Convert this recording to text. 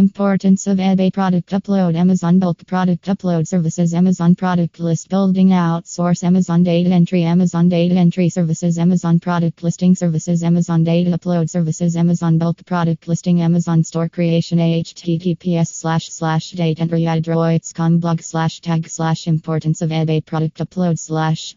Importance of eBay product upload Amazon bulk product upload services Amazon product list building outsource Amazon data entry Amazon data entry services Amazon product listing services Amazon data upload services Amazon bulk product listing Amazon store creation https slash slash date entry adroits com blog slash tag slash importance of eBay product upload slash